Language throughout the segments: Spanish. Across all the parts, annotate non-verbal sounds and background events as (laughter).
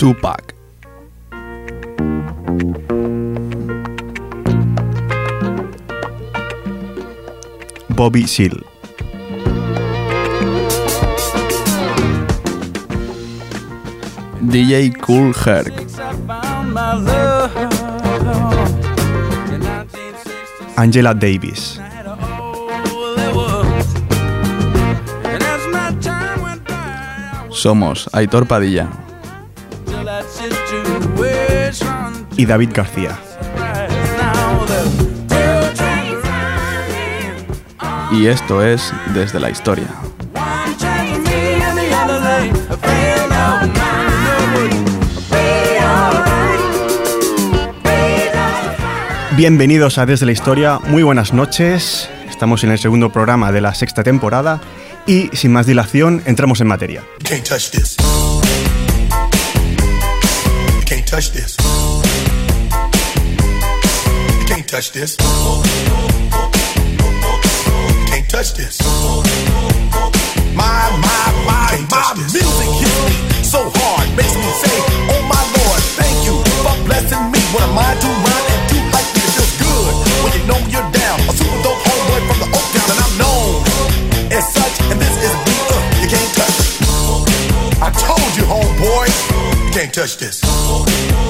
Tupac. Bobby Seale. DJ Cool Herc. Angela Davis. Somos Aitor Padilla y David García. Y esto es Desde la Historia. Bienvenidos a Desde la Historia, muy buenas noches. Estamos en el segundo programa de la sexta temporada y sin más dilación entramos en materia. Can't touch this. Can't touch this. Touch this. Can't touch this. My, my, my, my music hits me so hard, makes me say, Oh my Lord, thank you for blessing me. What am I to rhyme and do like me? It feels good when you know you're down. A super dope homeboy from the Oak Town, and I'm known as such. And this is a beat uh, you can't touch. I told you, homeboy, you can't touch this.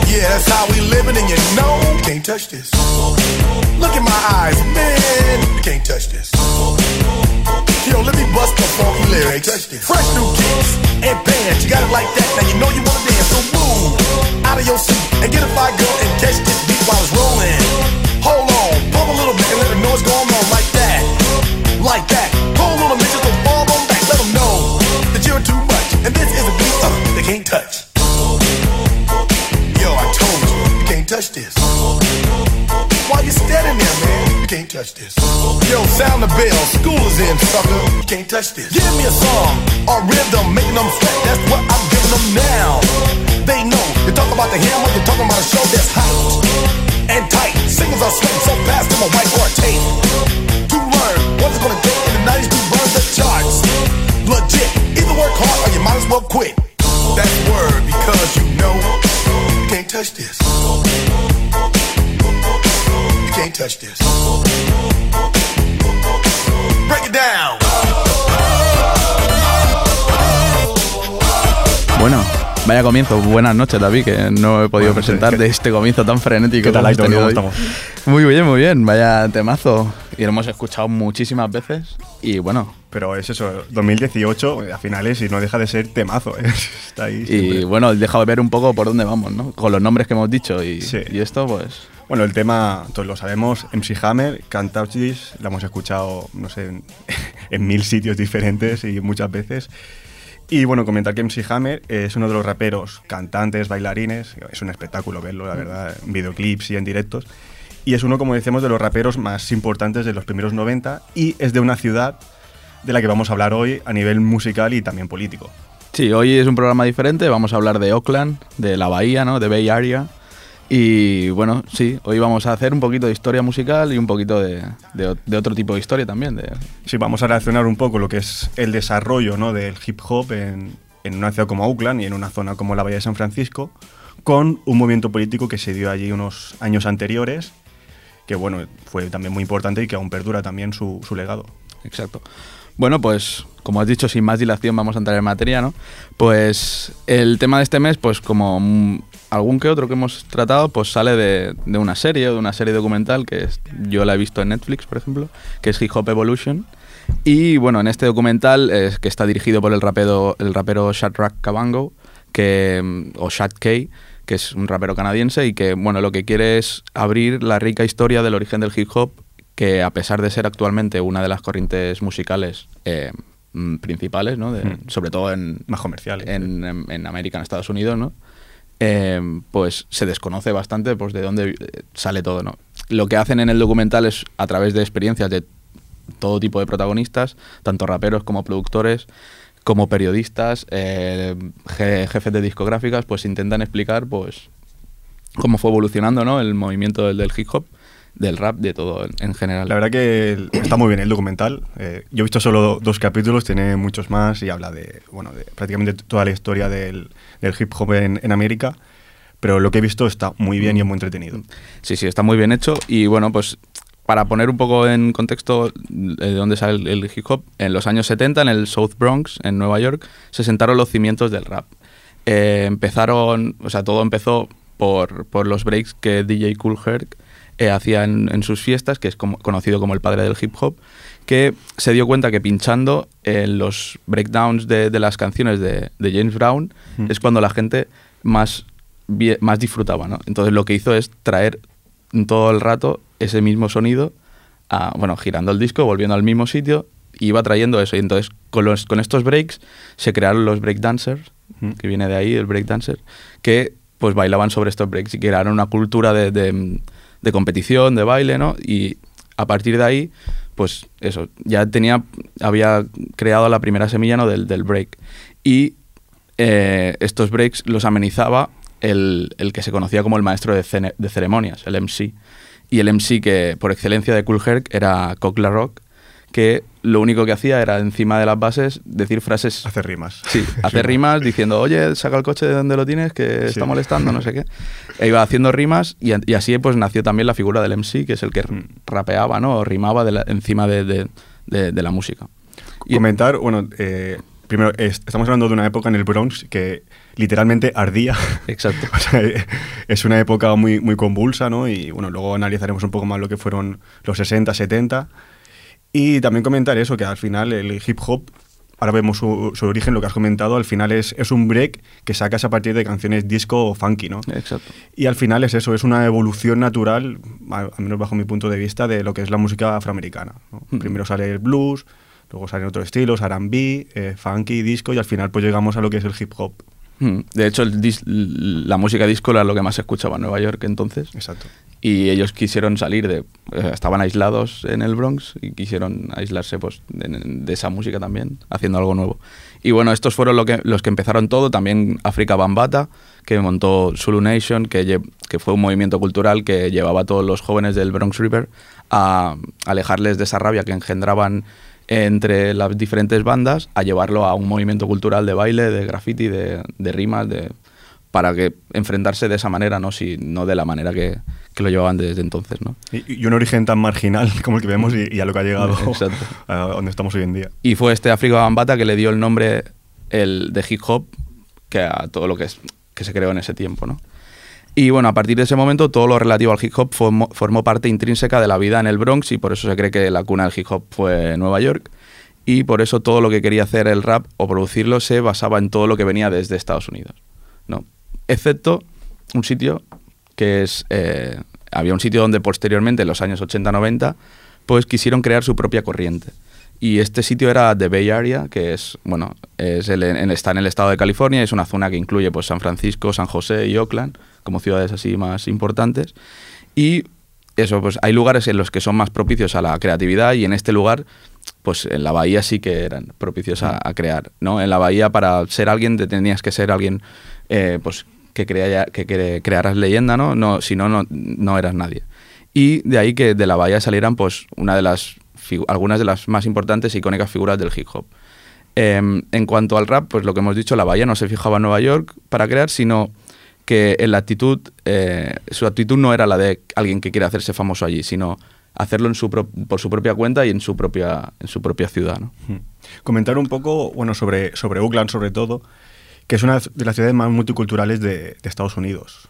Yeah, that's how we living, and you know you can't touch this. Look in my eyes, man, you can't touch this. Yo, let me bust the funky lyrics. Fresh new kicks and bands, you got it like that. Now you know you wanna dance, so move out of your seat sucker. Can't touch this. Give me a song or rhythm, making them sweat. That's what I'm giving them now. They know. You talk about the hammer, you're talking about a show that's hyped and tight. Singers are sweating so fast, them a whiteboard tape. To learn what's it gonna take in the 90s to burn the charts. Legit. Either work hard or you might as well quit. That's word because you know you can't touch this. You can't touch this. Bueno, vaya comienzo. Buenas noches, David, que no he podido presentar de este comienzo tan frenético. ¿Qué tal, Aitor? ¿Cómo estamos? Muy bien, muy bien. Vaya temazo. Y lo hemos escuchado muchísimas veces. Y bueno, Pero es eso, 2018 a finales y no deja de ser temazo. ¿eh? (laughs) Está ahí. y siempre. bueno, he dejado de ver un poco por dónde vamos, ¿no? Con los nombres que hemos dicho. Y, Sí. y esto, pues. Bueno, el tema, todos lo sabemos, MC Hammer, Can't Touch This, la hemos escuchado, no sé, en, (laughs) en mil sitios diferentes y muchas veces. Y bueno, comentar que MC Hammer es uno de los raperos, cantantes, bailarines, es un espectáculo verlo, la verdad, en videoclips y en directos. Y es uno, como decimos, de los raperos más importantes de los primeros 90 y es de una ciudad de la que vamos a hablar hoy a nivel musical y también político. Sí, hoy es un programa diferente. Vamos a hablar de Oakland, de la Bahía, ¿no? De Bay Area. Y bueno, sí, hoy vamos a hacer un poquito de historia musical y un poquito de, de otro tipo de historia también. De, Sí, vamos a relacionar un poco lo que es el desarrollo ¿no? del hip hop en, en una ciudad como Auckland y en una zona como la Bahía de San Francisco, con un movimiento político que se dio allí unos años anteriores, que bueno, fue también muy importante y que aún perdura también su, su legado. Exacto. Bueno, pues como has dicho, sin más dilación vamos a entrar en materia, ¿no? Pues el tema de este mes, pues como mm, algún que otro que hemos tratado, pues sale de, de una serie o de una serie documental que es- yo la he visto en Netflix, por ejemplo, que es Hip Hop Evolution. Y bueno, en este documental, es que está dirigido por el rapero, el rapero Kavango, que, mm, o Shad K, que es un rapero canadiense y que bueno, lo que quiere es abrir la rica historia del origen del hip hop, que a pesar de ser actualmente una de las corrientes musicales eh, mm, principales, ¿no? De- Mm. sobre todo en, Más comerciales. en, en- en América, en Estados Unidos, ¿no? Eh, pues se desconoce bastante pues, de dónde eh, sale todo, ¿no? Lo que hacen en el documental es, a través de experiencias de todo tipo de protagonistas, tanto raperos como productores, como periodistas, eh, je- jefes de discográficas, pues intentan explicar pues cómo fue evolucionando ¿no? el movimiento del, del hip hop del rap, de todo en, en general. La verdad que está muy bien el documental. Eh, yo he visto solo dos capítulos, tiene muchos más y habla de, bueno, de prácticamente toda la historia del, del hip hop en, América. Pero lo que he visto está muy bien y muy entretenido. Sí, sí, está muy bien hecho. Y bueno, pues para poner un poco en contexto de dónde sale el, hip hop, en los años 70, en el South Bronx, en Nueva York, se sentaron los cimientos del rap. Eh, empezaron, o sea, todo empezó por, por los breaks que DJ Cool Herc eh, hacía en, sus fiestas, que es conocido como el padre del hip hop, que se dio cuenta que pinchando en los breakdowns de, de las canciones de, de James Brown Mm. es cuando la gente más, más disfrutaba, ¿no? Entonces lo que hizo es traer todo el rato ese mismo sonido, a- bueno, girando el disco, volviendo al mismo sitio, y iba trayendo eso. Y entonces con, los, con estos breaks se crearon los breakdancers, Mm. que viene de ahí, el breakdancer, que pues bailaban sobre estos breaks y crearon una cultura de, de- de competición, de baile, ¿no? Y a partir de ahí, pues eso, ya tenía, había creado la primera semilla ¿no? del, del break. Y eh, estos breaks los amenizaba el, el que se conocía como el maestro de, de ceremonias, el MC. Y el MC que por excelencia de Cool Herc era Cock Rock, que lo único que hacía era encima de las bases decir frases Hacer rimas. Sí, hacer rimas diciendo, oye, saca el coche de donde lo tienes, que está Sí. molestando, no sé qué. E iba haciendo rimas y, y así pues nació también la figura del MC, que es el que Mm. rapeaba, ¿no? O rimaba de la- encima de, de- de- de la música. Y- Comentar, bueno, eh, primero, es- estamos hablando de una época en el Bronx que literalmente ardía. Exacto. (laughs) O sea, eh, es una época muy, muy convulsa, ¿no? Y bueno, luego analizaremos un poco más lo que fueron los 60, 70. Y también comentar eso, que al final el hip hop, ahora vemos su, su origen, lo que has comentado, al final es, es un break que sacas a partir de canciones disco o funky, ¿no? Exacto. Y al final es eso, es una evolución natural, al menos bajo mi punto de vista, de lo que es la música afroamericana. ¿no? Mm. Primero sale el blues, luego salen otros estilos, R&B, eh, funky, disco, y al final pues llegamos a lo que es el hip hop. Mm. De hecho, el dis- la música disco era lo que más se escuchaba en Nueva York entonces. Exacto. Y ellos quisieron salir de... eh, estaban aislados en el Bronx y quisieron aislarse pues, de, esa música también, haciendo algo nuevo. Y bueno, estos fueron lo que, los que empezaron todo. También África Bambata, que montó Zulu Nation, que, que fue un movimiento cultural que llevaba a todos los jóvenes del Bronx River a alejarles de esa rabia que engendraban entre las diferentes bandas, a llevarlo a un movimiento cultural de baile, de graffiti, de rimas, de para que enfrentarse de esa manera, ¿no? Si, no de la manera que, que lo llevaban desde entonces, ¿no? Y, y un origen tan marginal (laughs) como el que vemos y, y a lo que ha llegado (laughs) Exacto. a donde estamos hoy en día. Y fue este África Bambata que le dio el nombre el de hip hop que a todo lo que, es, que se creó en ese tiempo, ¿no? Y bueno, a partir de ese momento todo lo relativo al hip hop formó, formó parte intrínseca de la vida en el Bronx y por eso se cree que la cuna del hip hop fue Nueva York. Y por eso todo lo que quería hacer el rap o producirlo se basaba en todo lo que venía desde Estados Unidos, ¿no? Excepto un sitio que es... eh, había un sitio donde posteriormente, en los años 80-90, pues quisieron crear su propia corriente. Y este sitio era The Bay Area, que es, bueno, es el- está en el estado de California, es una zona que incluye pues, San Francisco, San José y Oakland, como ciudades así más importantes. Y eso, pues hay lugares en los que son más propicios a la creatividad y en este lugar, pues en la bahía sí que eran propicios a, a crear, ¿no? En la bahía para ser alguien te tenías que ser alguien, eh, pues que, crea, que, cre- crearas leyenda, ¿no? no si no, no, no eras nadie. Y de ahí que de la bahía salieran, pues, una de las algunas de las más importantes e icónicas figuras del hip hop. Em, en cuanto al rap, pues lo que hemos dicho, la bahía no se fijaba en Nueva York para crear, sino que en la actitud, eh, su actitud no era la de alguien que quiere hacerse famoso allí, sino hacerlo en su pro- por su propia cuenta y en su propia, en su propia ciudad. ¿no? Mm. Comentar un poco, bueno, sobre, Oakland sobre todo, que es una de las ciudades más multiculturales de, de Estados Unidos.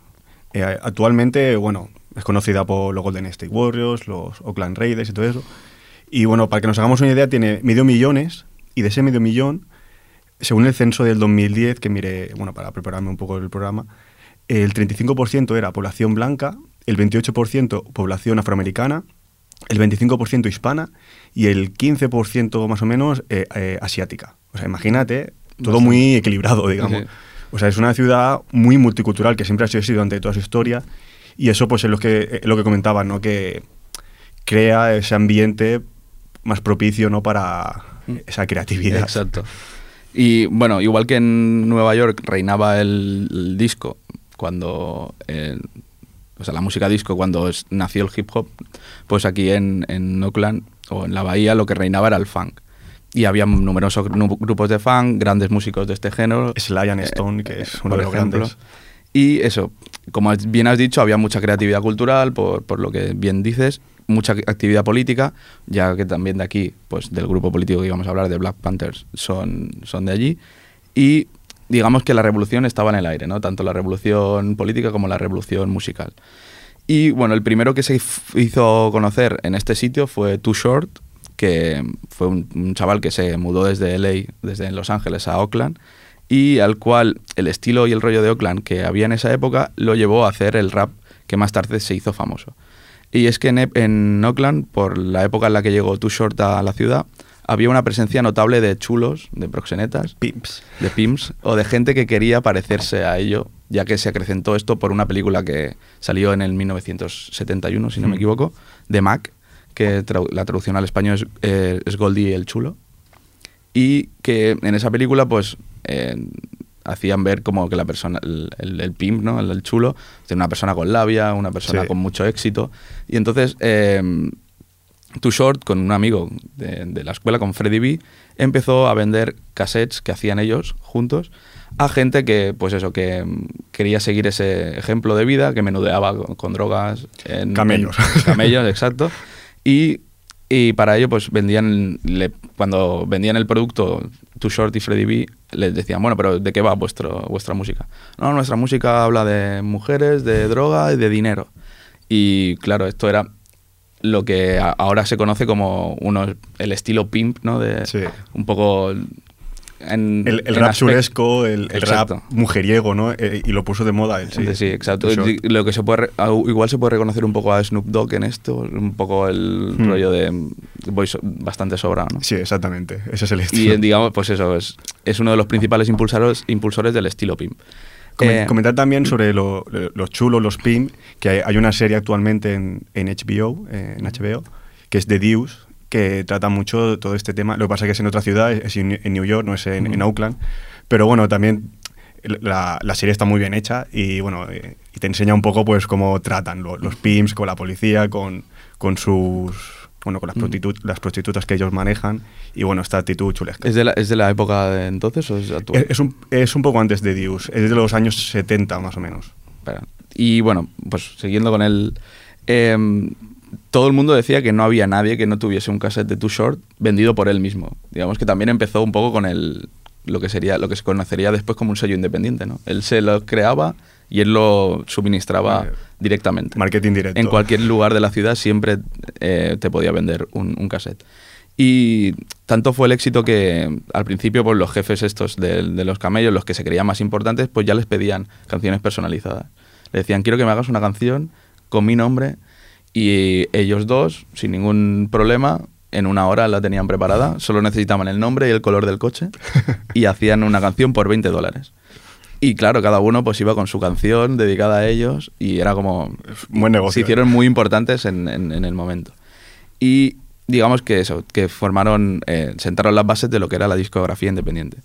Eh, actualmente, bueno, es conocida por los Golden State Warriors, los Oakland Raiders y todo eso. Y bueno, para que nos hagamos una idea, tiene medio millones y de ese medio millón, según el censo del 2010, que miré, bueno, para prepararme un poco el programa, el 35% era población blanca, el 28% población afroamericana, el 25% hispana y el 15% más o menos eh, eh, asiática. O sea, imagínate, todo Bastante. muy equilibrado, digamos. Sí. O sea, es una ciudad muy multicultural que siempre ha sido así durante toda su historia y eso pues es lo que, es lo que comentaba, ¿no? Que crea ese ambiente más propicio, ¿no? Para esa creatividad. Exacto. Y bueno, igual que en Nueva York reinaba el, el disco cuando eh, o sea, la música disco cuando es- nació el hip hop, pues aquí en, en Oakland o en la bahía lo que reinaba era el funk. Y había numerosos gru- grupos de funk, grandes músicos de este género. Sly and Stone, que es uno por de los ejemplo. grandes. Y eso, como bien has dicho, había mucha creatividad cultural, por, por lo que bien dices, mucha actividad política, ya que también de aquí, pues del grupo político que íbamos a hablar, de Black Panthers, son, son de allí. Y digamos que la revolución estaba en el aire, ¿no? Tanto la revolución política como la revolución musical. Y bueno, el primero que se hizo conocer en este sitio fue Too Short, que fue un, chaval que se mudó desde LA, desde Los Ángeles a Oakland, y al cual el estilo y el rollo de Oakland que había en esa época lo llevó a hacer el rap que más tarde se hizo famoso. Y es que en, en Oakland, por la época en la que llegó Too Short a la ciudad, había una presencia notable de chulos, de proxenetas, Pimps. de pimps o de gente que quería parecerse a ello, ya que se acrecentó esto por una película que salió en el 1971, si no me Mm. equivoco, de Mac, que trau- la traducción al español es, eh, es Goldie el chulo, y que en esa película pues eh, hacían ver como que la persona, el, el- el pimp, ¿no? el, el chulo, una persona con labia, una persona Sí. con mucho éxito, y entonces... eh, Too Short, con un amigo de, de la escuela, con Freddy B, empezó a vender cassettes que hacían ellos juntos a gente que, pues eso, que mm, quería seguir ese ejemplo de vida, que menudeaba con, con drogas. En, Camellos. en- (laughs) camellos, exacto. Y, y para ello, pues vendían, le- cuando vendían el producto, Too Short y Freddy B, les decían, bueno, pero ¿de qué va vuestro, vuestra música? No, nuestra música habla de mujeres, de droga y de dinero. Y claro, esto era lo que ahora se conoce como uno, el estilo pimp, ¿no? De Sí. un poco en, El, el en rap chulesco, el, el rap mujeriego, ¿no? Eh, y lo puso de moda él, sí. Sí, exacto. Lo que se puede igual se puede reconocer un poco a Snoop Dogg en esto, un poco el Hmm. rollo de voy bastante sobrado, ¿no? Sí, exactamente. Ese es el Y estilo. eh, digamos, pues eso, es, es uno de los principales impulsores, impulsores del estilo pimp. Comen- Eh, comentar también sobre lo- lo- los chulos, los pimp, que hay, hay una serie actualmente en, en HBO, eh, en HBO, que es The Deuce, que trata mucho todo este tema. Lo que pasa es que es en otra ciudad, es en, en New York, no es en. Oakland. Pero bueno, también la, la serie está muy bien hecha y bueno, eh, y te enseña un poco pues cómo tratan lo- los pimps con la policía, con, con sus... Bueno, con las, prostitu- las prostitutas que ellos manejan y bueno, esta actitud chulesca. ¿Es de, la, ¿Es de la época de entonces o es actual? Es, es un, es un poco antes de Deuce, es de los años 70 más o menos. Espera. Y bueno, pues siguiendo con el... em, todo el mundo decía que no había nadie que no tuviese un cassette de Too Short vendido por él mismo. Digamos que también empezó un poco con el lo que sería lo que se conocería después como un sello independiente, ¿no? Él se lo creaba y él lo suministraba Eh, directamente. Marketing directo. En cualquier lugar de la ciudad siempre eh, te podía vender un, un cassette. Y tanto fue el éxito que al principio pues, los jefes estos de, de los camellos, los que se creían más importantes, pues ya les pedían canciones personalizadas. Le decían, quiero que me hagas una canción con mi nombre y ellos dos, sin ningún problema, en una hora la tenían preparada, solo necesitaban el nombre y el color del coche (laughs) y hacían una canción por 20 dólares. Y claro, cada uno pues iba con su canción dedicada a ellos y era como... Buen negocio. Se hicieron muy importantes en, en- en el momento. Y digamos que eso, que formaron, eh, sentaron las bases de lo que era la discografía independiente.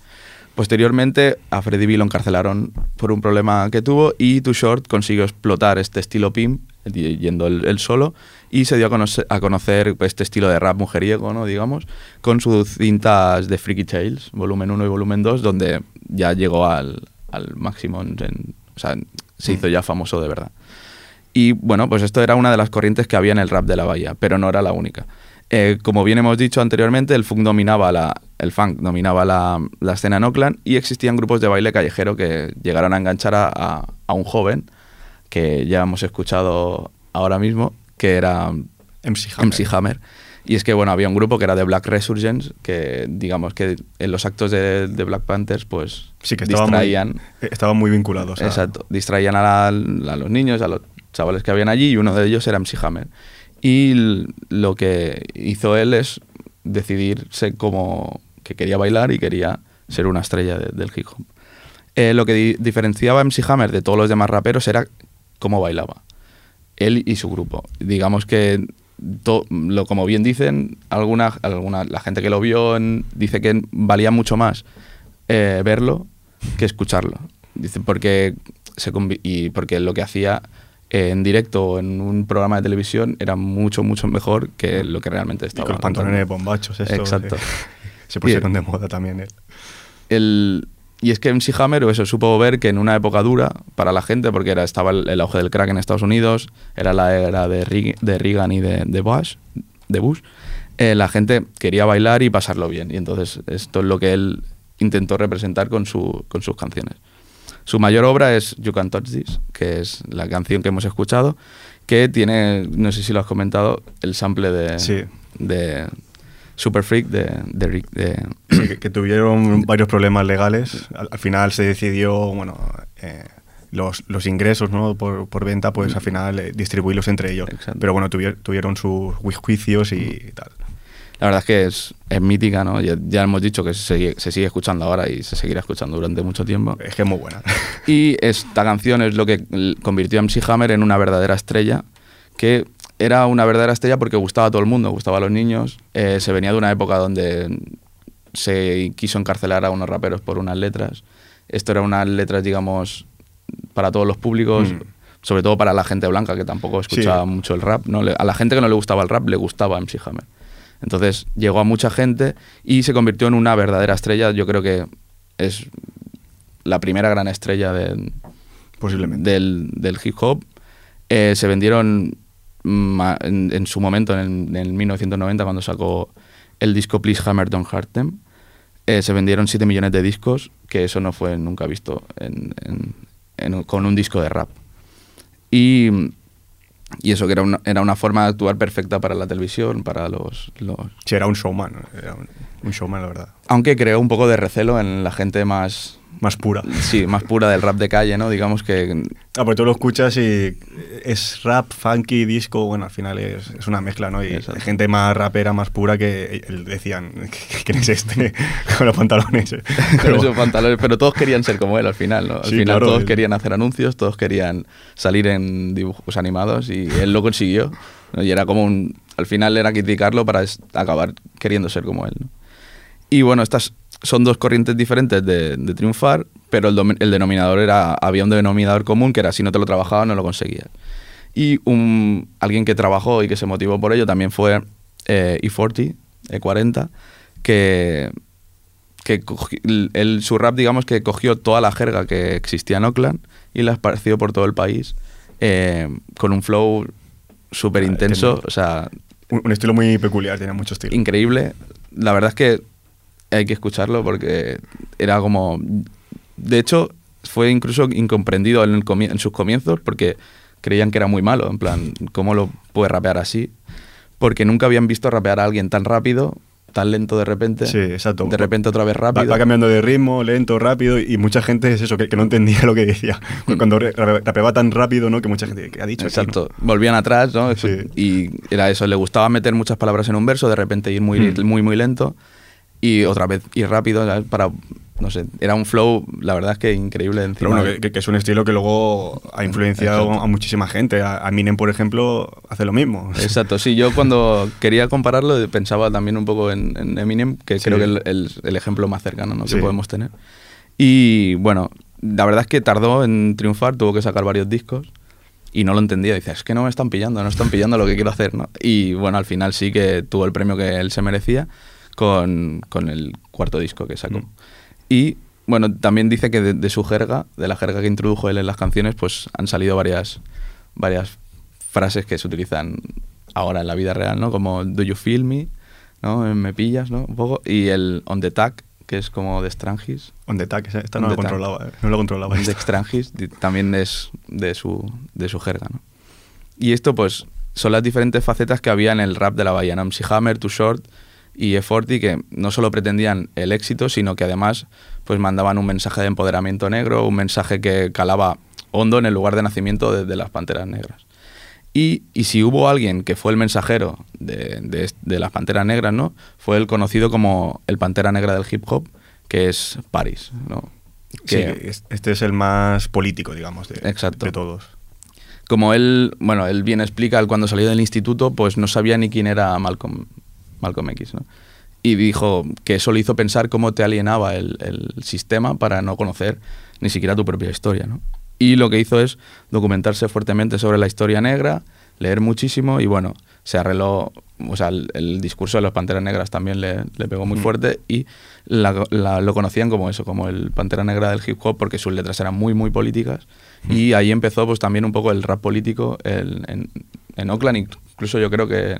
Posteriormente a Freddie B lo encarcelaron por un problema que tuvo y Too Short consiguió explotar este estilo pimp, yendo él solo, y se dio a conocer, a conocer este estilo de rap mujeriego, ¿no? digamos, con sus cintas de Freaky Tales, volumen 1 y volumen 2, donde ya llegó al, al máximo, en- en- o sea, se hizo ya famoso de verdad. Y bueno, pues esto era una de las corrientes que había en el rap de la bahía, pero no era la única. Eh, como bien hemos dicho anteriormente, el funk dominaba la, el funk dominaba la, la escena en Oakland y existían grupos de baile callejero que llegaron a enganchar a, a- a un joven que ya hemos escuchado ahora mismo, que era MC Hammer. MC Hammer. Y es que, bueno, había un grupo que era de Black Resurgence, que digamos que en los actos de, de Black Panthers, pues Sí, que distraían. muy, eh, estaban muy vinculados. a- Exacto, distraían a, la- a los niños, a los chavales que habían allí, y uno de ellos era MC Hammer. Y lo que hizo él es decidirse como que quería bailar y quería ser una estrella de- del hip hop. Eh, lo que di- diferenciaba a MC Hammer de todos los demás raperos era cómo bailaba. Él y su grupo. Digamos que, to- lo, como bien dicen, alguna, alguna, la gente que lo vio en- dice que valía mucho más eh, verlo que escucharlo. Dice, porque, se y porque lo que hacía eh, en directo o en un programa de televisión era mucho, mucho mejor que lo que realmente Y estaba. con los pantalones bombachos, estos, Exacto. eh, (laughs) se pusieron de moda también. eh. el, y es que MC Hammer o eso supo ver que en una época dura para la gente, porque era, estaba el, el auge del crack en Estados Unidos, era la era de, de Reagan y de, de Bush, de Bush eh, la gente quería bailar y pasarlo bien. Y entonces esto es lo que él intentó representar con, su, con sus canciones. Su mayor obra es You Can Touch This, que es la canción que hemos escuchado, que tiene, no sé si lo has comentado, el sample de, Sí. de Super Freak de, de, Rick- de- que, que tuvieron varios problemas legales. Al, al final se decidió, bueno, eh, los, los ingresos ¿no? por, por venta, pues al final eh, distribuirlos entre ellos. Exacto. Pero bueno, tuvier- tuvieron sus ju- juicios y tal. La verdad es que es, es mítica, ¿no? Ya, ya hemos dicho que se sigue, se sigue escuchando ahora y se seguirá escuchando durante mucho tiempo. Es que es muy buena. Y esta canción es lo que convirtió a MC Hammer en una verdadera estrella, que era una verdadera estrella porque gustaba a todo el mundo, gustaba a los niños. Eh, se venía de una época donde se quiso encarcelar a unos raperos por unas letras. Esto era unas letras, digamos, para todos los públicos, Mm. sobre todo para la gente blanca que tampoco escuchaba Sí. mucho el rap. ¿no? A la gente que no le gustaba el rap le gustaba MC Hammer. Entonces llegó a mucha gente y se convirtió en una verdadera estrella. Yo creo que es la primera gran estrella de, Posiblemente. del, del hip hop. Eh, se vendieron en, en su momento, en el, en el 1990, cuando sacó el disco Please Hammer Don't Hurt Them. eh, se vendieron 7 millones de discos, que eso no fue nunca visto en- en- en- con un disco de rap. Y, y eso que era una, era una forma de actuar perfecta para la televisión, para los, los... Sí, era un showman. Era un, un showman, la verdad. Aunque creó un poco de recelo en la gente más... Más pura. Sí, más pura del rap de calle, ¿no? Digamos que Ah, porque tú lo escuchas y es rap, funky, disco, bueno, al final es, es una mezcla, ¿no? Y Exacto. hay gente más rapera, más pura que decían, (laughs) ¿quién es este? (laughs) Con los pantalones. (laughs) con Pero- esos pantalones, pero todos querían ser como él al final, ¿no? Al Sí, final claro, todos es- querían hacer anuncios, todos querían salir en dibujos animados y él lo consiguió. ¿no? Y era como un... Al final era criticarlo para acabar queriendo ser como él, ¿no? Y bueno, estas son dos corrientes diferentes de, de triunfar, pero el, el denominador era... Había un denominador común que era si no te lo trabajabas no lo conseguías. Y un, alguien que trabajó y que se motivó por ello también fue eh, E40, E40, que que cogi- el, su rap, digamos, que cogió toda la jerga que existía en Oakland y la esparció por todo el país eh, con un flow súper intenso, entiendo. o sea, un, un estilo muy peculiar, tiene mucho estilo. increíble. La verdad es que hay que escucharlo porque era como... De hecho, fue incluso incomprendido en, el comie- en sus comienzos porque creían que era muy malo, en plan, ¿cómo lo puede rapear así? Porque nunca habían visto rapear a alguien tan rápido, tan lento de repente. Sí, exacto. De repente otra vez Va, rápido. va cambiando de ritmo, lento, rápido, y mucha gente es eso, que, que no entendía lo que decía. Cu- (laughs) Cuando rapeaba tan rápido, ¿no? Que mucha gente, ¿qué ha dicho? aquí, no?". Exacto. Volvían atrás, ¿no? Sí. Y era eso, le gustaba meter muchas palabras en un verso, de repente ir muy, Hmm. muy, muy lento y otra vez ir rápido ¿sabes? para, no sé, era un flow, la verdad es que increíble encima. Pero bueno, que, que- que es un estilo que luego ha influenciado Exacto. a muchísima gente. A, a Eminem, por ejemplo, hace lo mismo. Exacto, sí, yo cuando quería compararlo pensaba también un poco en, en Eminem, que Sí. creo que es el, el- el ejemplo más cercano ¿no? que Sí. podemos tener. Y bueno, la verdad es que tardó en triunfar, tuvo que sacar varios discos y no lo entendía. Dice, es que no me están pillando, no están pillando lo que quiero hacer. ¿no? Y bueno, al final sí que tuvo el premio que él se merecía con, con el cuarto disco que sacó. Mm. Y bueno, también dice que de, de su jerga, de la jerga que introdujo él en las canciones, pues han salido varias, varias frases que se utilizan ahora en la vida real, ¿no? Como Do you feel me? ¿no? Me pillas, ¿no? Un poco. Y el on the tag, que es como de Strangis. On the esa- esta no controlaba. eh, No lo controlaba. (laughs) de. Strangis también es de su, de su jerga, ¿no? Y esto, pues, son las diferentes facetas que había en el rap de la bahía, ¿no? MC Hammer, Too Short y E40, que no solo pretendían el éxito, sino que además, pues, mandaban un mensaje de empoderamiento negro, un mensaje que calaba hondo en el lugar de nacimiento de, de las Panteras Negras. Y, y si hubo alguien que fue el mensajero de, de de las Panteras Negras, ¿no? Fue el conocido como el Pantera Negra del hip hop, que es Paris, ¿no? Sí, Que- es- este es el más político, digamos, de, Exacto. de todos. como él, bueno, él bien explica, él cuando salió del instituto, pues no sabía ni quién era Malcolm, Malcolm X, ¿no? Y dijo que eso le hizo pensar cómo te alienaba el, el sistema para no conocer ni siquiera tu propia historia, ¿no? Y lo que hizo es documentarse fuertemente sobre la historia negra, leer muchísimo y bueno, se arregló, o sea, el, el discurso de los Panteras Negras también le, le pegó muy Mm. fuerte y la- la- lo conocían como eso, como el Pantera Negra del hip hop porque sus letras eran muy, muy políticas y ahí empezó pues también un poco el rap político en, en Oakland, incluso yo creo que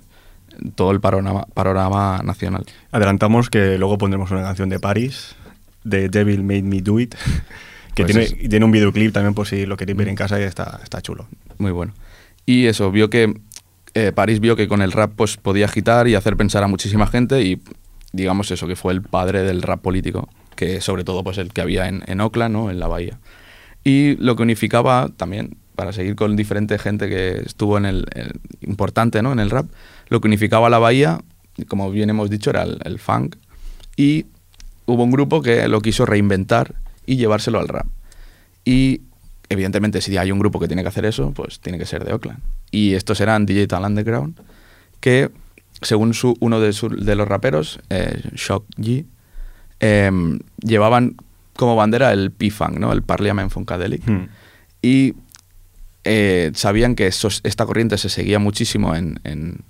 todo el panorama, panorama nacional. Adelantamos que luego pondremos una canción de Paris, de Devil Made Me Do It, (laughs) que Pues tiene, es- tiene un videoclip también por si lo queréis ver en casa y está, está chulo. Muy bueno. Y eso, vio que eh, París vio que con el rap pues podía agitar y hacer pensar a muchísima gente y digamos eso, que fue el padre del rap político, que sobre todo pues el que había en, en Oakland, ¿no? en la bahía. Y lo que unificaba también, para seguir con diferente gente que estuvo en el, el- importante ¿no? en el rap, lo que unificaba la bahía, como bien hemos dicho, era el, el funk. Y hubo un grupo que lo quiso reinventar y llevárselo al rap. Y evidentemente, si hay un grupo que tiene que hacer eso, pues tiene que ser de Oakland. Y estos eran Digital Underground, que según su, uno de, su- de los raperos, eh, Shock G, em, llevaban como bandera el P-Funk, ¿no? el Parliament Funkadelic. Hmm. Y eh, sabían que esta corriente se seguía muchísimo en, en,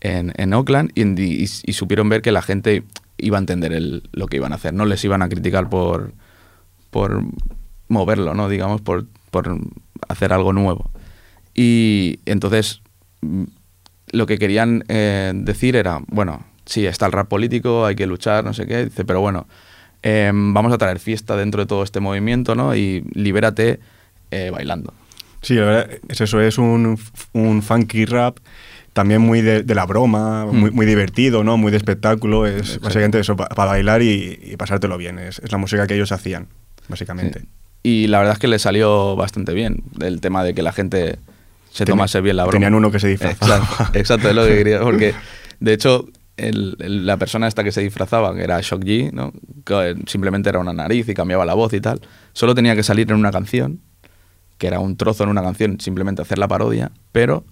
en- en Oakland y, supieron ver que la gente iba a entender lo que iban a hacer. No les iban a criticar por, por moverlo, ¿no? Digamos, por, por hacer algo nuevo. Y entonces mm, lo que querían eh, decir era, bueno, sí, está el rap político, hay que luchar, no sé qué, dice, pero bueno, em, vamos a traer fiesta dentro de todo este movimiento, ¿no? Y libérate eh, bailando. Sí, la verdad es eso, es un, un funky rap también muy de, de la broma, Hmm. muy, muy divertido, ¿no? Muy de espectáculo, es Exacto. básicamente eso, para bailar y, y pasártelo bien, es, es la música que ellos hacían, básicamente. Sí. Y la verdad es que le salió bastante bien el tema de que la gente se Tenía- tomase bien la broma. tenían uno que se disfrazaba. Exacto, (laughs) exacto, es lo que quería. Porque, de hecho, el- el- la persona esta que se disfrazaba, que era Shock G, ¿no? que simplemente era una nariz y cambiaba la voz y tal, solo tenía que salir en una canción, que era un trozo en una canción, simplemente hacer la parodia, pero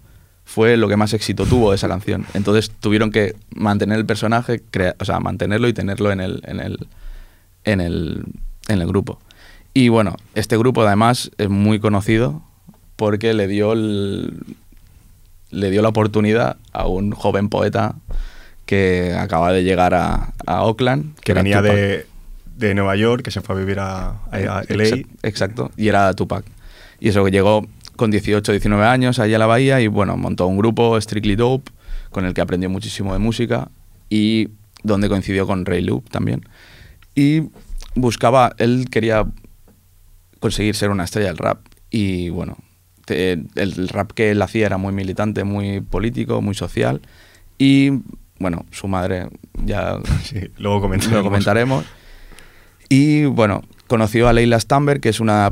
fue lo que más éxito tuvo esa canción. Entonces tuvieron que mantener el personaje, crea- o sea, mantenerlo y tenerlo en el, en el, en el, en el grupo. Y bueno, este grupo además es muy conocido porque le dio el- le dio la oportunidad a un joven poeta que acaba de llegar a, a Oakland, que venía de, de Nueva York, que se fue a vivir a, LA. Exact- Exacto, y era Tupac. Y eso que llegó con 18, 19 años allá a la bahía y bueno, montó un grupo, Strictly Dope, con el que aprendió muchísimo de música y donde coincidió con Ray Loop también. Y buscaba, él quería conseguir ser una estrella del rap y bueno, te- el, el rap que él hacía era muy militante, muy político, muy social y bueno, su madre ya (laughs) Sí, luego comentaremos. lo comentaremos. Y bueno, conoció a Leila Stamberg, que es una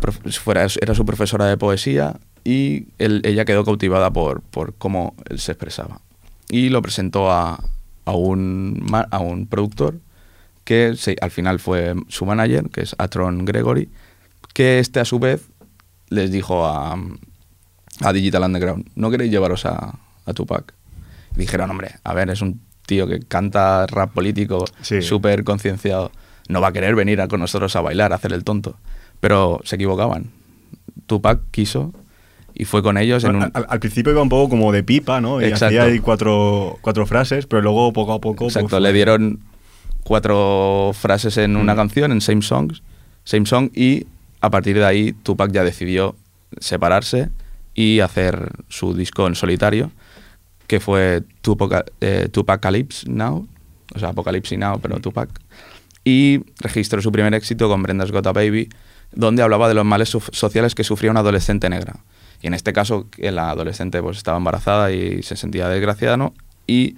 era su profesora de poesía, y él- ella quedó cautivada por, por cómo él se expresaba. Y lo presentó a, a un, a un productor, que se- al final fue su manager, que es Atron Gregory, que este a su vez les dijo a, a Digital Underground, ¿no queréis llevaros a, a Tupac? Y dijeron, hombre, a ver, es un tío que canta rap político, Sí. súper concienciado, no va a querer venir a, con nosotros a bailar, a hacer el tonto. Pero se equivocaban. Tupac quiso y fue con ellos en un... al, al principio iba un poco como de pipa, ¿no? Y Exacto. hacía ahí cuatro, cuatro frases, pero luego poco a poco... pues, Exacto, fue- le dieron cuatro frases en una Mm. canción, en Same Songs, Same Song, y a partir de ahí Tupac ya decidió separarse y hacer su disco en solitario, que fue Tupac, eh, Tupacalypse Now, o sea, Apocalypse Now, pero Tupac, y registró su primer éxito con Brenda's Got a Baby, donde hablaba de los males sociales que sufría una adolescente negra. Y en este caso, la adolescente pues, estaba embarazada y se sentía desgraciada, ¿no? Y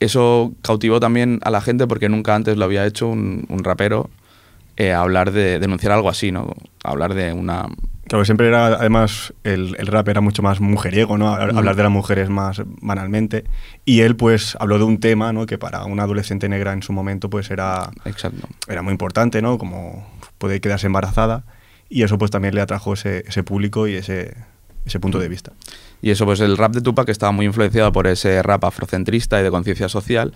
eso cautivó también a la gente porque nunca antes lo había hecho un, un rapero eh, hablar de denunciar algo así, ¿no? Hablar de una Claro, siempre era, además, el, el rap era mucho más mujeriego, ¿no? Hablar Mm. hablar de las mujeres más banalmente. Y él, pues, habló de un tema, ¿no? Que para una adolescente negra en su momento, pues, era, exacto. era muy importante, ¿no? Como puede quedarse embarazada. Y eso, pues, también le atrajo ese, ese público y ese, ese punto de vista. Y eso, pues el rap de Tupac estaba muy influenciado por ese rap afrocentrista y de conciencia social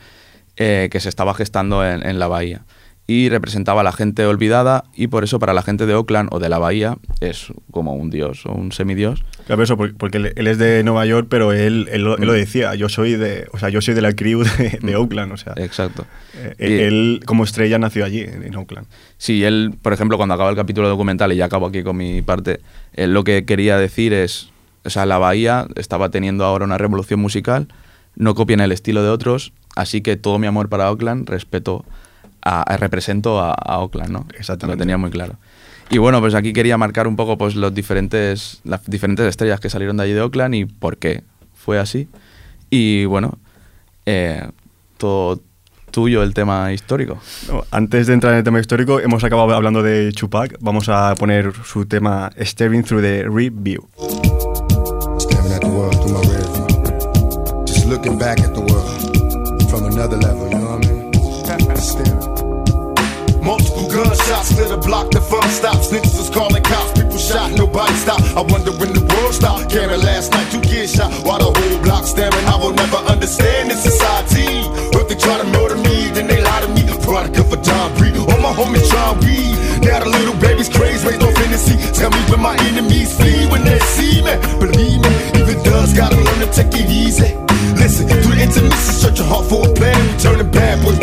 eh, que se estaba gestando en, en la bahía. Y representaba a la gente olvidada y por eso para la gente de Oakland o de la Bahía es como un dios o un semidios. Claro, eso, por- porque él, él es de Nueva York, pero él, él lo, él lo decía, yo soy de, o sea, yo soy de la crew de, de Oakland, o sea, Exacto. eh, Y- él como estrella nació allí, en Oakland. Sí, él, por ejemplo, cuando acaba el capítulo documental, y ya acabo aquí con mi parte, él lo que quería decir es, o sea, la Bahía estaba teniendo ahora una revolución musical, no copien el estilo de otros, así que todo mi amor para Oakland, respeto, a, a- represento a, a Oakland, ¿no? Exactamente. Lo tenía muy claro. Y bueno, pues aquí quería marcar un poco pues, los diferentes, las diferentes estrellas que salieron de allí de Oakland y por qué fue así. Y bueno, eh, todo tuyo el tema histórico. No, antes de entrar en el tema histórico, hemos acabado hablando de Chupac, vamos a poner su tema Staring Through the Review. Staring at the world through my rear view. Just looking back at the world from another level, you know what I mean? Multiple gunshots clear the block, the fun stops. Niggas is calling cops, people shot, nobody stopped. I wonder when the world stop. stopped. Caring last night, two kids shot, while the whole block staring. I will never understand this society. If they try to murder me, then they lie to me. Product of a John Breed, all my homies try weed. Now the little baby's crazy, raised on fantasy. Tell me when my enemies flee when they see me. Believe me, even does gotta learn to take it easy. Listen, through the intermission, search your heart for a plan. Returning bad boys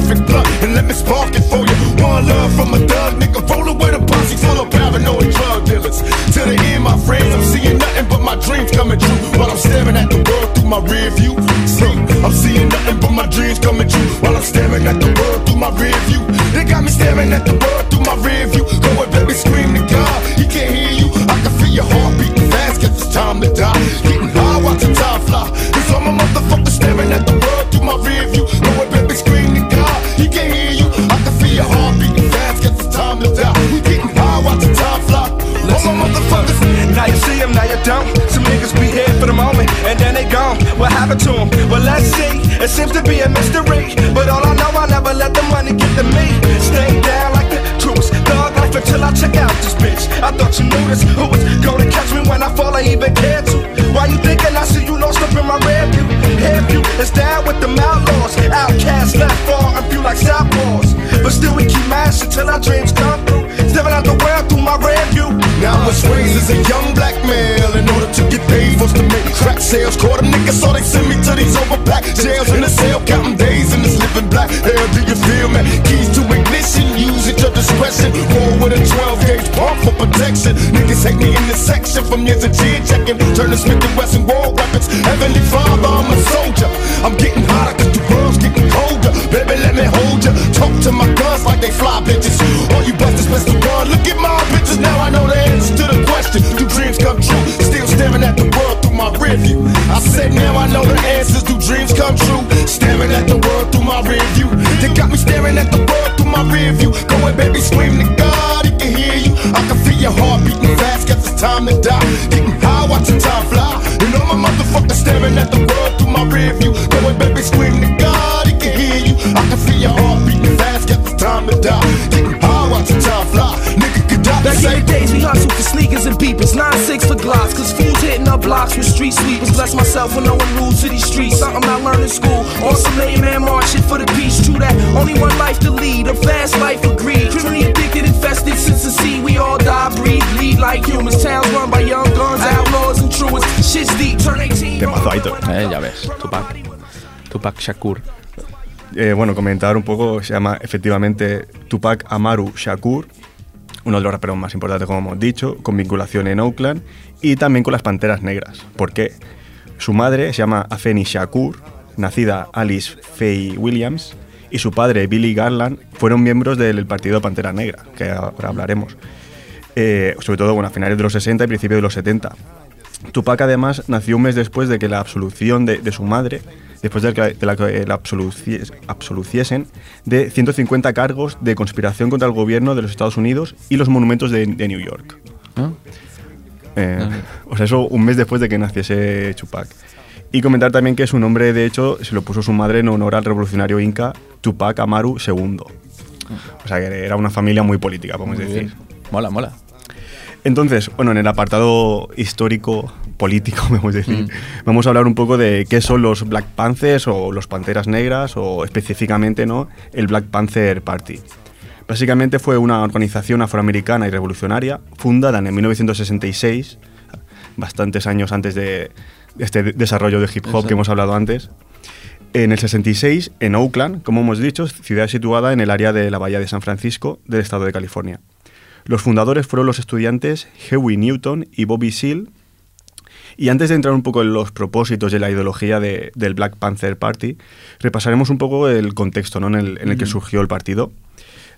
perfect blunt and let me spark it for you. One love from a thug nigga. Rolling with a posse full of paranoid drug dealers. To the end, my friends, I'm seeing nothing but my dreams coming true. While I'm staring at the world through my rear view. See, I'm seeing nothing but my dreams coming true. While I'm staring at the world through my rear view. They got me staring at the world through my rear view. Go and baby, scream to God. He can't hear you. What happened to him? Well, let's see. It seems to be a mystery. But all I know, I never let the money get to me. Stay down like the truest thug life until I check out this bitch. I thought you knew this. Who was gonna catch me when I fall? I even cared to. Why you thinking I see you lost up in my rear view? Head view is down with the outlaws. Outcasts left far and few like southpaws. But still we keep mashing till our dreams come through. Stepping out the world through my rear view. Now I was raised as a young black male sales. Caught a nigga, so they send me to these overpacked jails in the cell, counting days in this living black hell. Do you feel me? Keys to ignition, use at your discretion. Roll with a 12 gauge pump for protection. Niggas hate me in this section from years of chin checking. Turn the Smith and Wesson war weapons. Heavenly Father, I'm a soldier. I'm getting hotter cause the world's getting colder. Baby, let me hold ya. Talk to my guns like they fly bitches. All you busters best view. Baby, scream to God, he can hear you. I can feel your heart beating fast, cause it's time to die. Getting high, watching time fly. And all my motherfuckers staring at the world through my rear view. Go baby, scream to God, he can hear you. I can feel your heart beating fast, cause it's time to die. Getting high, watching time fly. Nigga, could die. Back in the days, we hustled for sneakers and beepers. 9-6 for glocks, cause fools hitting up blocks with street sweepers. Bless myself with knowing rules to these streets. Something I learned in school. On some man marching for the peace. True that, only one life to lead. A fast life of greed. Criminally addicted, infested since the sea. We all die, breathe, like humans. Towns run by young guns, outlaws, and truants. Shit's deep, turn 18. Temazo, Aitor. Eh, ya ves, Tupac. Tupac Shakur. Eh, bueno, comentar un poco, se llama efectivamente Tupac Amaru Shakur, uno de los raperos más importantes, como hemos dicho, con vinculación en Oakland y también con las Panteras Negras. ¿Por qué? Su madre se llama Afeni Shakur, nacida Alice Faye Williams, y su padre Billy Garland fueron miembros del partido Pantera Negra, que ahora hablaremos. Eh, sobre todo bueno, a finales de los 60 y principios de los 70. Tupac además nació un mes después de que la absolución de, de su madre, después de, de la que la absolucies- absoluciesen de 150 cargos de conspiración contra el gobierno de los Estados Unidos y los monumentos de, de New York. ¿no? Eh, Ah. O sea, eso un mes después de que naciese Tupac. Y comentar también que su nombre, de hecho, se lo puso su madre en honor al revolucionario inca Tupac Amaru II. O sea, que era una familia muy política, podemos Muy decir. bien. Mola, mola. Entonces, bueno, en el apartado histórico político, (laughs) vamos a decir. Vamos a hablar un poco de qué son los Black Panthers o los Panteras Negras o específicamente ¿no? el Black Panther Party. Básicamente fue una organización afroamericana y revolucionaria fundada en 1966, bastantes años antes de este desarrollo de hip hop que hemos hablado antes. En el 66, en Oakland, como hemos dicho, ciudad situada en el área de la Bahía de San Francisco del estado de California. Los fundadores fueron los estudiantes Huey Newton y Bobby Seale. Y antes de entrar un poco en los propósitos y la ideología de- del Black Panther Party, repasaremos un poco el contexto ¿no? en, el, en el que surgió el partido.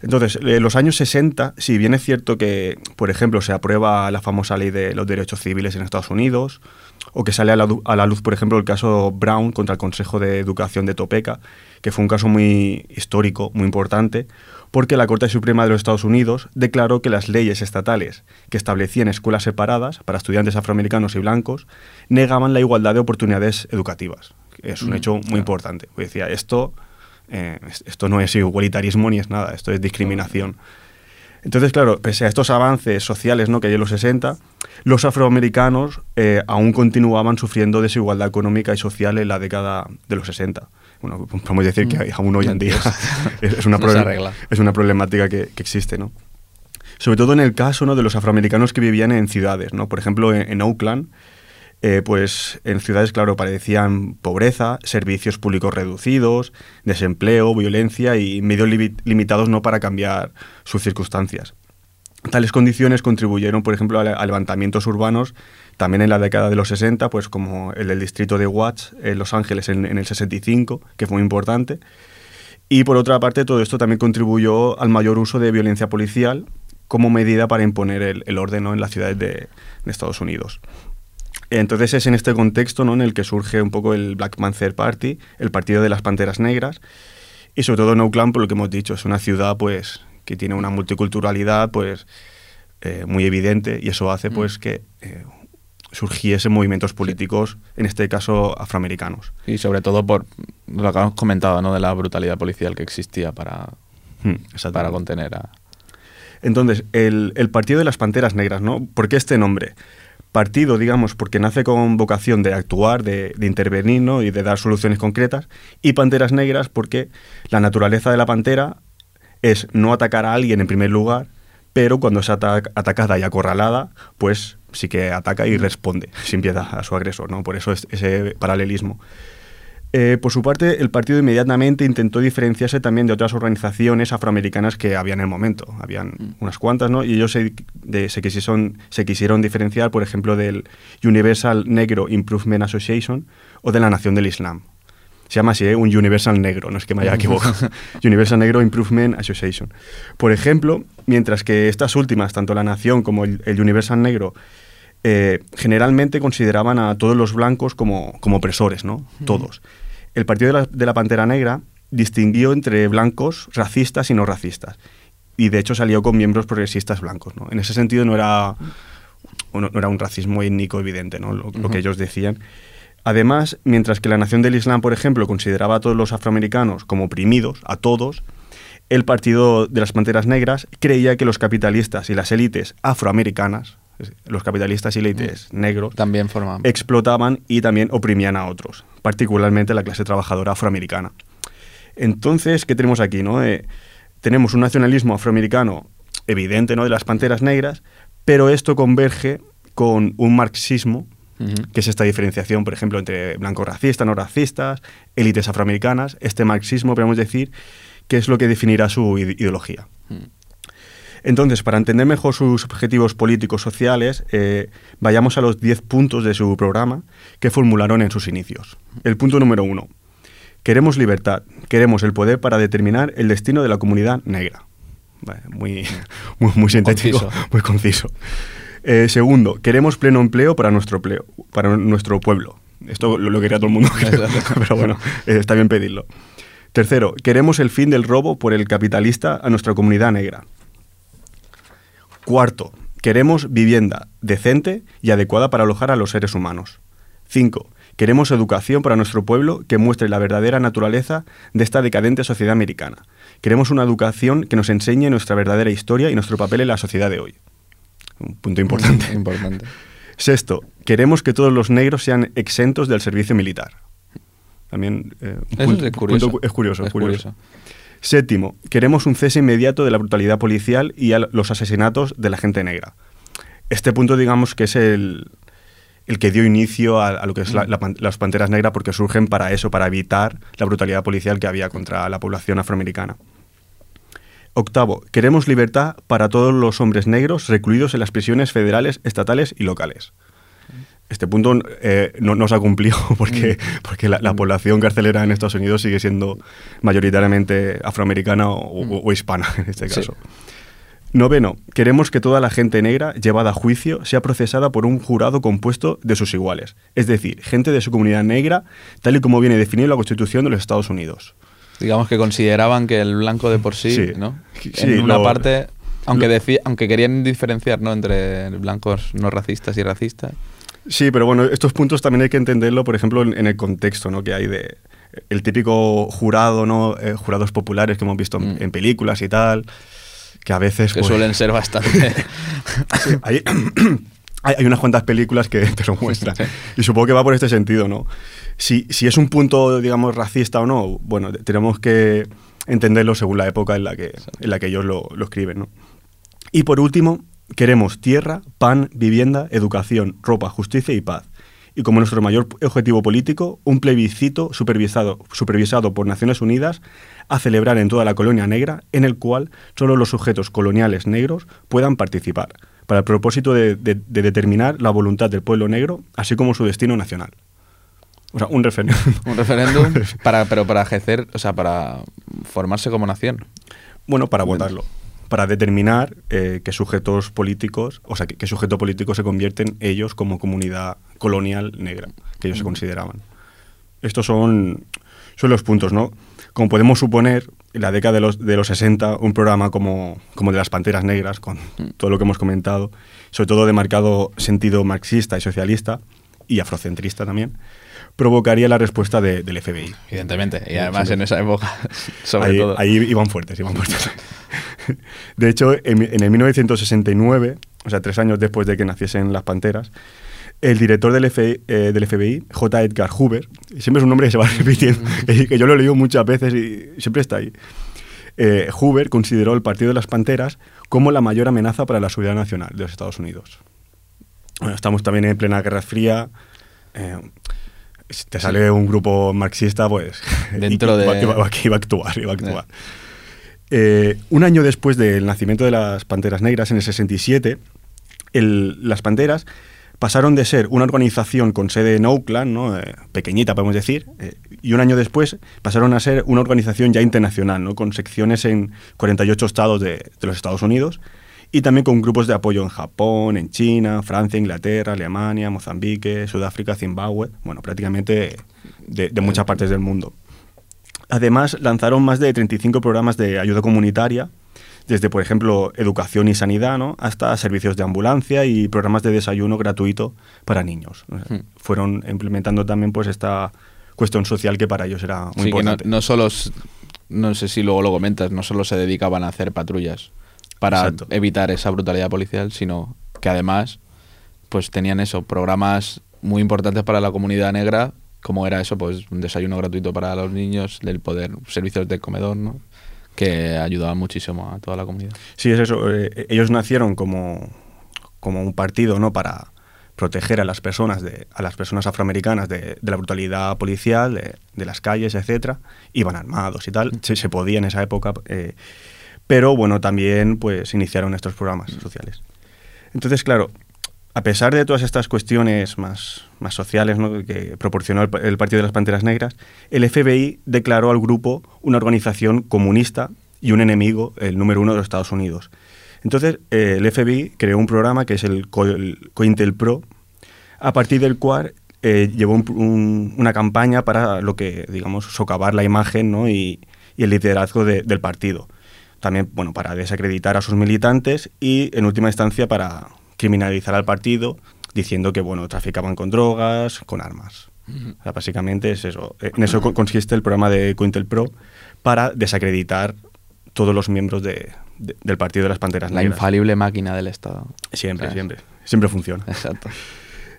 Entonces, en los años 60, si bien es cierto que, por ejemplo, se aprueba la famosa ley de los derechos civiles en Estados Unidos, o que sale a la, a la luz, por ejemplo, el caso Brown contra el Consejo de Educación de Topeka, que fue un caso muy histórico, muy importante, porque la Corte Suprema de los Estados Unidos declaró que las leyes estatales que establecían escuelas separadas para estudiantes afroamericanos y blancos negaban la igualdad de oportunidades educativas. Es un hecho muy importante. Pues decía, esto, eh, es- esto no es igualitarismo ni es nada, esto es discriminación. Entonces, claro, pese a estos avances sociales ¿no? que hay en los 60, los afroamericanos eh, aún continuaban sufriendo desigualdad económica y social en la década de los 60. Bueno, podemos decir que aún hoy en día (laughs) es, una, No es una problemática que, que existe, ¿no? Sobre todo en el caso ¿no? de los afroamericanos que vivían en ciudades, ¿no? Por ejemplo, en, en Oakland, eh, pues en ciudades, claro, padecían pobreza, servicios públicos reducidos, desempleo, violencia y medios limi- limitados no para cambiar sus circunstancias. Tales condiciones contribuyeron, por ejemplo, a, levantamientos urbanos también en la década de los 60, pues como el del distrito de Watts en Los Ángeles en, el 65, que fue muy importante. Y por otra parte, todo esto también contribuyó al mayor uso de violencia policial como medida para imponer el, orden en las ciudades de, de Estados Unidos. Entonces es en este contexto ¿no? en el que surge un poco el Black Panther Party, el Partido de las Panteras Negras, y sobre todo en Oakland, por lo que hemos dicho, es una ciudad pues que tiene una multiculturalidad pues eh, muy evidente y eso hace pues que eh, surgiesen movimientos políticos, en este caso afroamericanos. Y sobre todo por lo que hemos comentado, ¿no? De la brutalidad policial que existía para, Hmm, para contener a... Entonces, el, el Partido de las Panteras Negras, ¿no? ¿Por qué este nombre? Partido, digamos, porque nace con vocación de actuar, de, intervenir ¿no? y de dar soluciones concretas. Y Panteras Negras porque la naturaleza de la pantera es no atacar a alguien en primer lugar, pero cuando es ata- atacada y acorralada, pues sí que ataca y responde sin piedad a su agresor, ¿no? Por eso es ese paralelismo. Eh, por su parte, el partido inmediatamente intentó diferenciarse también de otras organizaciones afroamericanas que había en el momento. Habían unas cuantas, ¿no? Y ellos se, de- se quisieron, se quisieron diferenciar, por ejemplo, del Universal Negro Improvement Association o de la Nación del Islam. Se llama así, ¿eh? un Universal Negro, no es que me haya (laughs) equivocado. Universal Negro Improvement Association. Por ejemplo, mientras que estas últimas, tanto la Nación como el, el Universal Negro, eh, generalmente consideraban a todos los blancos como, como opresores, ¿no? Todos. El Partido de la, de la Pantera Negra distinguió entre blancos racistas y no racistas. Y de hecho salió con miembros progresistas blancos, ¿no? En ese sentido no era, no, no era un racismo étnico evidente, ¿no? Lo, lo que ellos decían. Además, mientras que la Nación del Islam, por ejemplo, consideraba a todos los afroamericanos como oprimidos, a todos, el Partido de las Panteras Negras creía que los capitalistas y las élites afroamericanas, los capitalistas y élites negros, También forman... explotaban y también oprimían a otros, particularmente la clase trabajadora afroamericana. Entonces, ¿qué tenemos aquí? No? Eh, tenemos un nacionalismo afroamericano evidente ¿no? de las panteras negras, pero esto converge con un marxismo, que es esta diferenciación, por ejemplo, entre blancos racistas, no racistas, élites afroamericanas. Este marxismo, podemos decir, que es lo que definirá su ide- ideología. Entonces, para entender mejor sus objetivos políticos sociales, eh, vayamos a los 10 puntos de su programa que formularon en sus inicios. El punto número uno. Queremos libertad, queremos el poder para determinar el destino de la comunidad negra. Vale, muy, (laughs) muy, muy sintético, Conciso. (laughs) muy conciso. Eh, segundo, queremos pleno empleo para nuestro, empleo, para nuestro pueblo. Esto lo, lo quería todo el mundo, (laughs) pero bueno, eh, está bien pedirlo. Tercero, queremos el fin del robo por el capitalista a nuestra comunidad negra. Cuarto, queremos vivienda decente y adecuada para alojar a los seres humanos. Cinco, queremos educación para nuestro pueblo que muestre la verdadera naturaleza de esta decadente sociedad americana. Queremos una educación que nos enseñe nuestra verdadera historia y nuestro papel en la sociedad de hoy. Un punto importante. Importante. Sexto, queremos que todos los negros sean exentos del servicio militar. También eh, un Eso punto- es curioso. punto- es curioso, Es curioso. curioso. Séptimo, queremos un cese inmediato de la brutalidad policial y a los asesinatos de la gente negra. Este punto, digamos, que es el, el que dio inicio a, lo que es las panteras negras, porque surgen para eso, para evitar la brutalidad policial que había contra la población afroamericana. Octavo, queremos libertad para todos los hombres negros recluidos en las prisiones federales, estatales y locales. Este punto eh, no, no se ha cumplido (laughs) porque, porque la, la población carcelera en Estados Unidos sigue siendo mayoritariamente afroamericana o, o- o hispana (laughs) en este Sí. caso. Noveno, queremos que toda la gente negra llevada a juicio sea procesada por un jurado compuesto de sus iguales, es decir, gente de su comunidad negra, tal y como viene definido en la Constitución de los Estados Unidos. Digamos que consideraban que el blanco de por sí, Sí. ¿no? Sí, en una lo- parte, aunque, lo- aunque querían diferenciar ¿no? entre blancos no racistas y racistas. Sí, pero bueno, estos puntos también hay que entenderlo, por ejemplo, en, en el contexto ¿no? que hay de el típico jurado, ¿no? Eh, jurados populares que hemos visto en, Mm. en películas y tal, que a veces Que pues, suelen ser bastante... (laughs) hay, (coughs) hay hay unas cuantas películas que te lo muestran. Y supongo que va por este sentido, ¿no? Si, si es un punto, digamos, racista o no, bueno, te- tenemos que entenderlo según la época en la que, en la que ellos lo, lo escriben, ¿no? Y por último, queremos tierra, pan, vivienda, educación, ropa, justicia y paz. Y como nuestro mayor objetivo político, un plebiscito supervisado, supervisado por Naciones Unidas a celebrar en toda la colonia negra, en el cual solo los sujetos coloniales negros puedan participar, para el propósito de, de- de determinar la voluntad del pueblo negro, así como su destino nacional. O sea, un referéndum. (laughs) un referéndum, (laughs) para, pero para ejercer, o sea, para formarse como nación. Bueno, para votarlo. Para determinar eh, qué sujetos políticos, o sea, qué, sujeto político se convierten ellos como comunidad colonial negra, que ellos se consideraban. Estos son, son los puntos, ¿no? Como podemos suponer, en la década de los, de los 60, un programa como, como de las Panteras Negras, con todo lo que hemos comentado, sobre todo de marcado sentido marxista y socialista, y afrocentrista también, provocaría la respuesta de- del FBI. Evidentemente. Y además en esa época, (laughs) sobre ahí, todo. ahí iban fuertes, iban fuertes. (laughs) (laughs) De hecho, en, en el 1969, o sea, tres años después de que naciesen las Panteras, el director del, FBI, eh, del FBI, J. Edgar Hoover, siempre es un nombre que se va (laughs) repitiendo, que, que yo lo he leído muchas veces y siempre está ahí. Eh, Hoover consideró el Partido de las Panteras como la mayor amenaza para la seguridad nacional de los Estados Unidos. Bueno, estamos también en plena Guerra Fría. eh, si te sale un grupo marxista, pues (laughs) Dentro iba, de- iba- iba- iba a actuar, iba a actuar. Eh, un año después del nacimiento de las Panteras Negras, en el 67, el- las Panteras pasaron de ser una organización con sede en Oakland, ¿no? Eh, pequeñita podemos decir, eh, y un año después pasaron a ser una organización ya internacional, ¿no? con secciones en 48 estados de, los Estados Unidos y también con grupos de apoyo en Japón, en China, Francia, Inglaterra, Alemania, Mozambique, Sudáfrica, Zimbabue, bueno, prácticamente de muchas partes del mundo. Además, lanzaron más de 35 programas de ayuda comunitaria, desde, por ejemplo, educación y sanidad, ¿no? hasta servicios de ambulancia y programas de desayuno gratuito para niños. Hmm. Fueron implementando también pues esta cuestión social que para ellos era muy Sí, que no, importante. no solo, no sé si luego lo comentas, no solo se dedicaban a hacer patrullas para Exacto. evitar esa brutalidad policial, sino que además pues tenían eso, programas muy importantes para la comunidad negra, como era eso, pues un desayuno gratuito para los niños, del poder, servicios de comedor, ¿no? que ayudaban muchísimo a toda la comunidad. Sí, es eso. eh, ellos nacieron como, como un partido, ¿no? Para proteger a las personas, de, a las personas afroamericanas de, de la brutalidad policial, de, de las calles, etcétera. Iban armados y tal. Se, se podía en esa época. eh, pero bueno, también pues iniciaron estos programas sociales. Entonces, claro, a pesar de todas estas cuestiones más, más sociales que proporcionó el, pa- el Partido de las Panteras Negras, el FBI declaró al grupo una organización comunista y un enemigo, el número uno de los Estados Unidos. Entonces, eh, el FBI creó un programa que es el, Co- el COINTELPRO, a partir del cual eh, llevó un- un- una campaña para lo que, digamos, socavar la imagen y, el liderazgo de- del partido. También, bueno, para desacreditar a sus militantes y, en última instancia, para criminalizar al partido, diciendo que, bueno, traficaban con drogas, con armas. O sea, básicamente es eso. En eso co- consiste el programa de COINTELPRO para desacreditar todos los miembros de- de- del Partido de las Panteras La Negras. infalible máquina del Estado. Siempre, ¿Sabes? siempre. Siempre funciona. Exacto.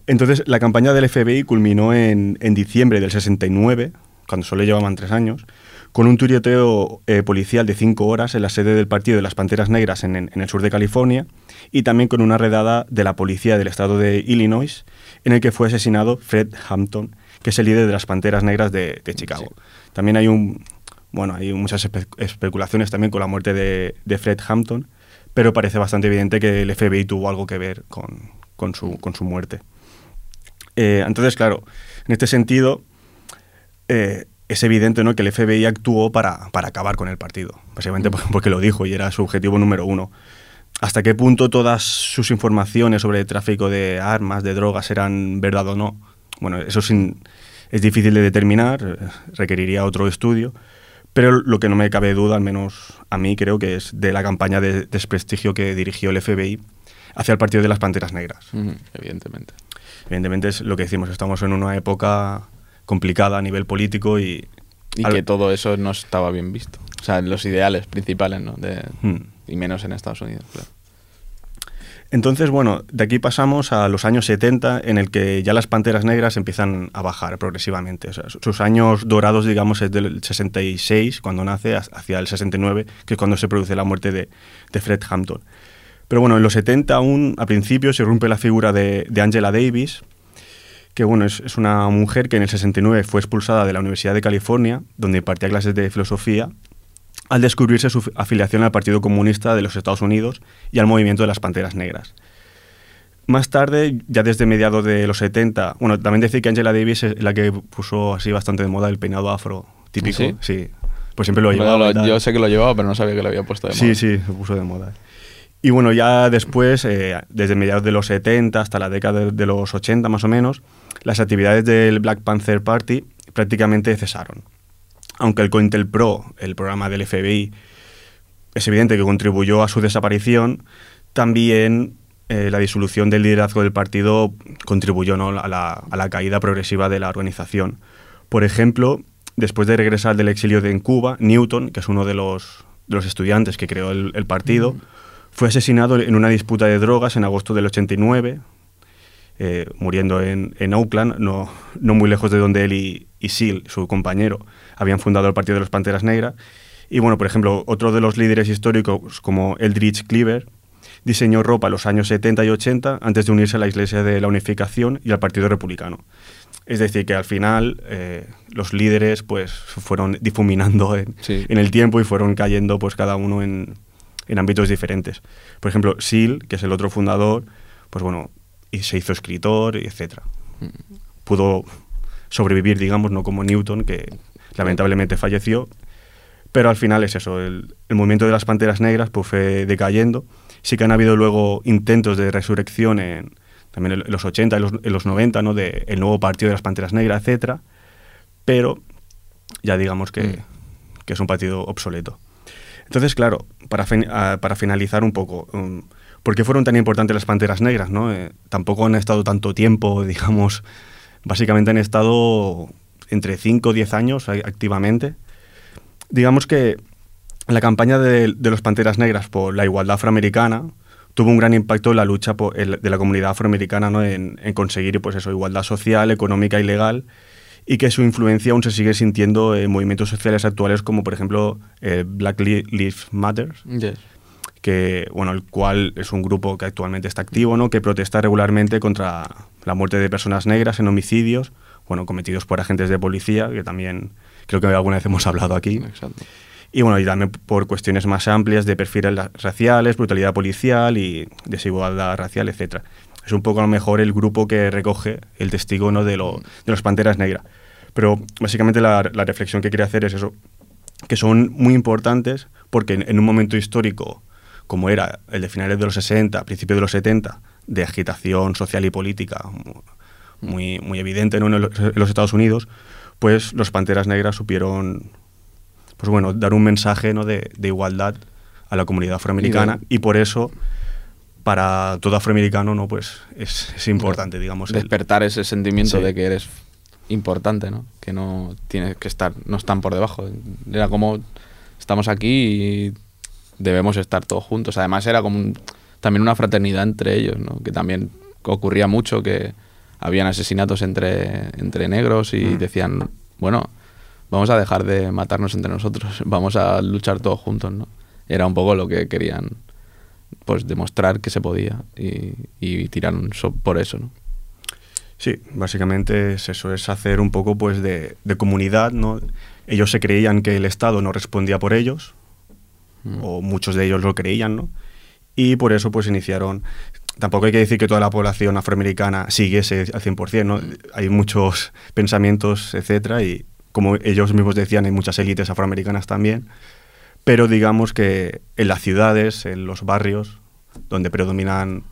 Entonces, la campaña del FBI culminó en, en diciembre del 69, cuando solo llevaban tres años, con un tiroteo eh, policial de cinco horas en la sede del Partido de las Panteras Negras en, en el sur de California y también con una redada de la policía del estado de Illinois en el que fue asesinado Fred Hampton, que es el líder de las Panteras Negras de, de Chicago. También hay un, bueno, hay muchas espe- especulaciones también con la muerte de, de Fred Hampton, pero parece bastante evidente que el FBI tuvo algo que ver con, con su, con su muerte. Eh, entonces, claro, en este sentido, eh, es evidente ¿no? que el FBI actuó para, para acabar con el partido, básicamente por- porque lo dijo y era su objetivo número uno. ¿Hasta qué punto todas sus informaciones sobre el tráfico de armas, de drogas, eran verdad o no? Bueno, eso sin- es difícil de determinar, requeriría otro estudio, pero lo que no me cabe duda, al menos a mí creo que es de la campaña de desprestigio que dirigió el FBI hacia el Partido de las Panteras Negras. Evidentemente. Evidentemente es lo que decimos, estamos en una época complicada a nivel político y... Y al- que todo eso no estaba bien visto. O sea, los ideales principales, ¿no? De, Hmm. Y menos en Estados Unidos, claro. Entonces, bueno, de aquí pasamos a los años 70, en el que ya las panteras negras empiezan a bajar progresivamente. O sea, su- sus años dorados, digamos, es del 66, cuando nace, ha- hacia el 69, que es cuando se produce la muerte de, de Fred Hampton. Pero bueno, en los 70 aún, a principio, se rompe la figura de, de Angela Davis, que bueno, es, es una mujer que en el 69 fue expulsada de la Universidad de California, donde impartía clases de filosofía, al descubrirse su afiliación al Partido Comunista de los Estados Unidos y al movimiento de las Panteras Negras. Más tarde, ya desde mediados de los 70, bueno, también decir que Angela Davis es la que puso así bastante de moda el peinado afro típico. ¿Sí? Sí, pues siempre lo Bueno, llevaba. lo- yo sé que lo llevaba, pero no sabía que lo había puesto de Sí, moda. sí, se puso de moda. Y bueno, ya después, eh, desde mediados de los 70 hasta la década de los 80 más o menos, las actividades del Black Panther Party prácticamente cesaron. Aunque el COINTELPRO, el programa del FBI, es evidente que contribuyó a su desaparición, también eh, la disolución del liderazgo del partido contribuyó ¿no? a, la, a la caída progresiva de la organización. Por ejemplo, después de regresar del exilio de en Cuba, Newton, que es uno de los, de los estudiantes que creó el, el partido, fue asesinado en una disputa de drogas en agosto del 89, eh, muriendo en, en Oakland, no, no muy lejos de donde él y, y Seal, su compañero, habían fundado el Partido de las Panteras Negras. Y bueno, por ejemplo, otro de los líderes históricos como Eldridge Cleaver diseñó ropa en los años 70 y 80 antes de unirse a la Iglesia de la Unificación y al Partido Republicano. Es decir, que al final eh, los líderes pues fueron difuminando en, Sí. en el tiempo y fueron cayendo pues cada uno en, en ámbitos diferentes. Por ejemplo, Seal, que es el otro fundador, pues bueno, y se hizo escritor, etc. Pudo sobrevivir, digamos, no como Newton, que lamentablemente falleció, pero al final es eso, el, el movimiento de las Panteras Negras pues fue decayendo. Sí que han habido luego intentos de resurrección en también en los 80 y los, en los 90, ¿no? De el nuevo partido de las Panteras Negras, etcétera, pero ya digamos que, que es un partido obsoleto. Entonces, claro, para, fin- ah, para finalizar un poco, um, ¿por qué fueron tan importantes las Panteras Negras? ¿no? Eh, tampoco han estado tanto tiempo, (laughs) digamos, básicamente han estado entre 5 o 10 años activamente. Digamos que la campaña de, de los Panteras Negras por la igualdad afroamericana tuvo un gran impacto en la lucha por- el- de la comunidad afroamericana ¿no? en, en conseguir pues eso, igualdad social, económica y legal y que su influencia aún se sigue sintiendo en movimientos sociales actuales como por ejemplo eh, Black Li- Lives Matter, Yes. Que bueno, el cual es un grupo que actualmente está activo, ¿no? que protesta regularmente contra la muerte de personas negras en homicidios, bueno, cometidos por agentes de policía, que también creo que alguna vez hemos hablado aquí. Exacto. Y bueno, y también por cuestiones más amplias de perfiles raciales, brutalidad policial y desigualdad racial, etc. Es un poco a lo mejor el grupo que recoge el testigo ¿no? de, lo, de los Panteras Negras. Pero básicamente la, la reflexión que quería hacer es eso, que son muy importantes porque en, en un momento histórico como era el de finales de los 60, principios de los 70, de agitación social y política muy, muy evidente ¿no? en, los, en los Estados Unidos, pues los Panteras Negras supieron pues bueno, dar un mensaje ¿no? de, de igualdad a la comunidad afroamericana y, por eso para todo afroamericano no pues es, es importante digamos el- Despertar ese sentimiento Sí. de que eres importante, ¿no? Que no tienes que estar, no están por debajo. Era como estamos aquí y debemos estar todos juntos. Además era como un- también una fraternidad entre ellos, ¿no? Que también ocurría mucho que habían asesinatos entre, entre negros y Mm. decían, bueno, vamos a dejar de matarnos entre nosotros, (laughs) vamos a luchar todos juntos, ¿no? Era un poco lo que querían, pues demostrar que se podía y, y tiraron so- por eso, ¿no? Sí, básicamente es eso, es hacer un poco pues de, de comunidad, ¿no? Ellos se creían que el Estado no respondía por ellos, o muchos de ellos lo creían, ¿no? Y por eso pues iniciaron... Tampoco hay que decir que toda la población afroamericana siguiese al 100%, ¿no? Hay muchos pensamientos, etcétera, y como ellos mismos decían, hay muchas élites afroamericanas también, pero digamos que en las ciudades, en los barrios, donde predominan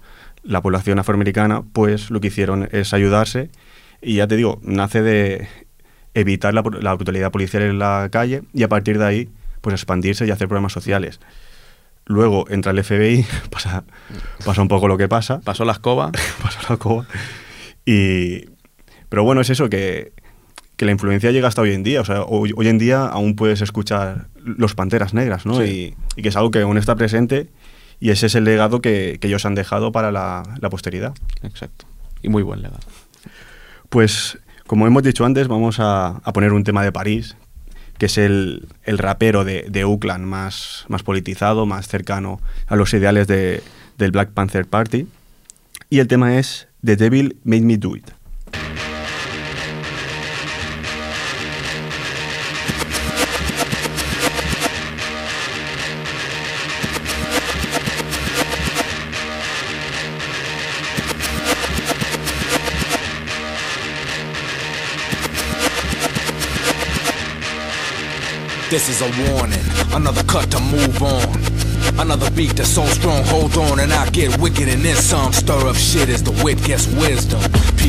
la población afroamericana, pues lo que hicieron es ayudarse y ya te digo, nace de evitar la, la brutalidad policial en la calle y a partir de ahí pues expandirse y hacer programas sociales. Luego entra el FBI, (laughs) pasa, pasa un poco lo que pasa, (laughs) Pasó la escoba, (laughs) pasa la coba y... Pero bueno, es eso, que, que la influencia llega hasta hoy en día. O sea, hoy, hoy en día aún puedes escuchar los Panteras Negras, ¿no? Sí. Y, y que es algo que aún está presente y ese es el legado que, que ellos han dejado para la, la posteridad. exacto. Y muy buen legado. Pues, como hemos dicho antes, vamos a, a poner un tema de París, que es el, el rapero de, de más, más politizado, más cercano a los ideales de- del Black Panther Party. Y el tema es The Devil Made Me Do It. This is a warning, another cut to move on. Another beat that's so strong, hold on, and I get wicked and then some. Stir up shit as the wit gets wisdom.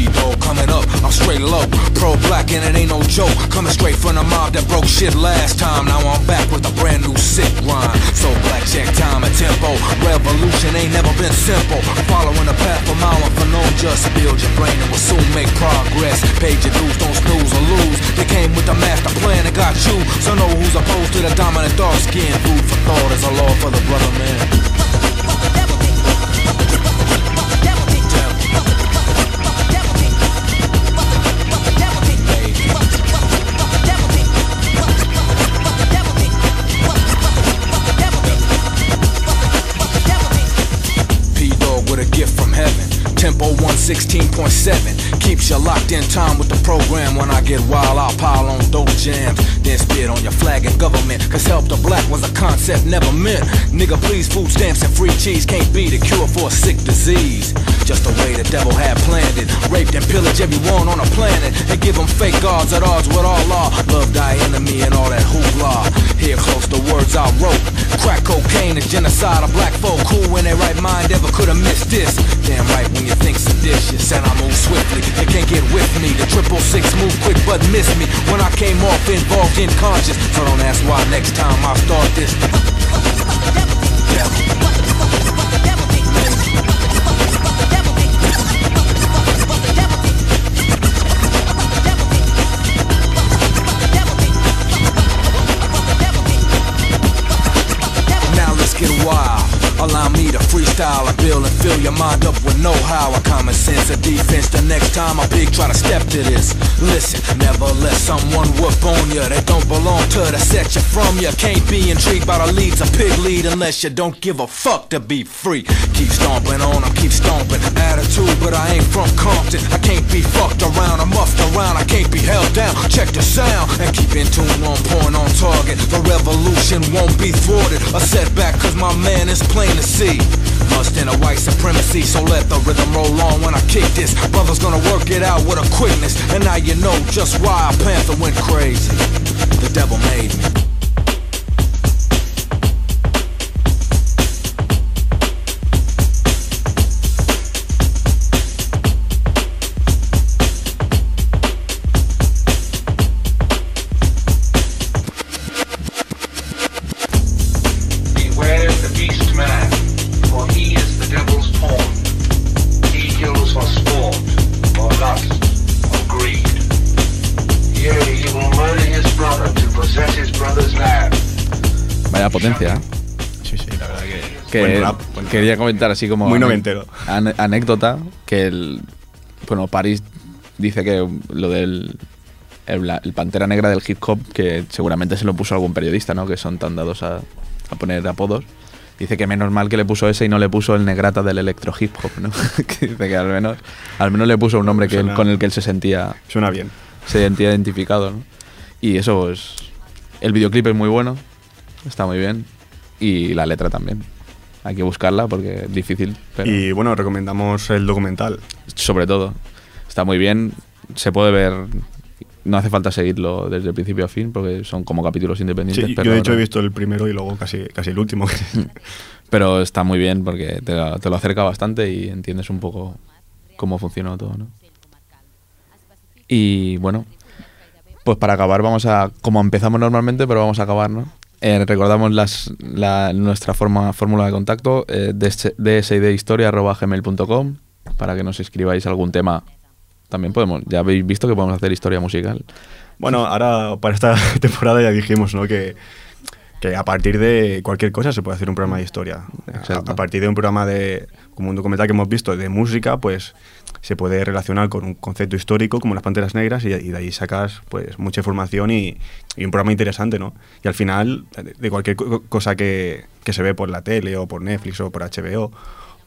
P-Dog coming up, I'm straight low. Pro black and it ain't no joke. Coming straight from the mob that broke shit last time. Now I'm back with a brand new sick rhyme. So black check time and tempo. Revolution ain't never been simple. Following the path of mile for no just build your brain and we'll soon make progress. Pay your dues, don't snooze or lose. They came with the master plan and got you. So know who's opposed to the dominant dark skin. Food for thought is a law for the brother man. 16.7 keeps you locked in time with the program. When I get wild, I'll pile on dope jams. Then spit on your flag and government. Cause help the black was a concept never meant. Nigga, please, food stamps and free cheese can't be the cure for a sick disease. Just the way the devil had planned it. Raped and pillaged everyone on the planet. And give them fake gods at odds with all law. Love thy enemy and all that hoopla. Here close the words I wrote. Crack cocaine and genocide of black folk. Cool when they right mind ever could have missed this. Move quick but miss me. When I came off involved in conscious. So don't ask why next time I start this. (laughs) Now Allow me to freestyle. I build and fill your mind up with know-how. A common sense of defense. The next time a pig try to step to this. Listen, never let someone whoop on you. They don't belong to the set you from. You can't be intrigued by the leads a pig lead unless you don't give a fuck to be free. Keep stomping on them, keep stomping. Attitude, but I ain't from Compton. I can't be fucked around, I'm muffed around. I can't be held down. Check the sound and keep in tune on point on target. The revolution won't be thwarted. A setback, cause my man is plain see. Must in a white supremacy, so let the rhythm roll on when I kick this. Brother's gonna work it out with a quickness. And now you know just why a panther went crazy. The devil made me. Que. que buen rap, buen quería comentar así como Muy noventero. anécdota que el bueno, Paris dice que lo del el, Pantera Negra del hip hop, que seguramente se lo puso algún periodista, ¿no? Que son tan dados a, a poner apodos. Dice que menos mal que le puso ese y no le puso el negrata del electro hip hop, ¿no? (laughs) que dice que al menos, al menos le puso un nombre que él- con el que él se sentía, Suena bien. se sentía identificado, ¿no? Y eso, pues. El videoclip es muy bueno, está muy bien. Y la letra también. Hay que buscarla porque es difícil, pero Y bueno, recomendamos el documental. sobre todo. Está muy bien, se puede ver. No hace falta seguirlo desde el principio a fin porque son como capítulos independientes. Sí, pero, yo de hecho he visto el primero y luego casi, casi el último. pero está muy bien porque te, lo- te lo acerca bastante y entiendes un poco cómo funciona todo, ¿no? Y bueno, pues para acabar vamos a, como empezamos normalmente, pero vamos a acabar, ¿no? Eh, recordamos las, la- nuestra forma, fórmula de contacto, eh, dsdhistoria.gmail.com para que nos escribáis algún tema. También podemos, ya habéis visto que podemos hacer historia musical. Bueno, ahora para esta (laughs) temporada ya dijimos, ¿no? Que, que a partir de cualquier cosa se puede hacer un programa de historia. A, a partir de un programa de, como un documental que hemos visto de música, pues se puede relacionar con un concepto histórico como las Panteras Negras y, y de ahí sacas pues mucha información y, y un programa interesante, ¿no? Y al final, de, cualquier co- cosa que, que se ve por la tele o por Netflix o por HBO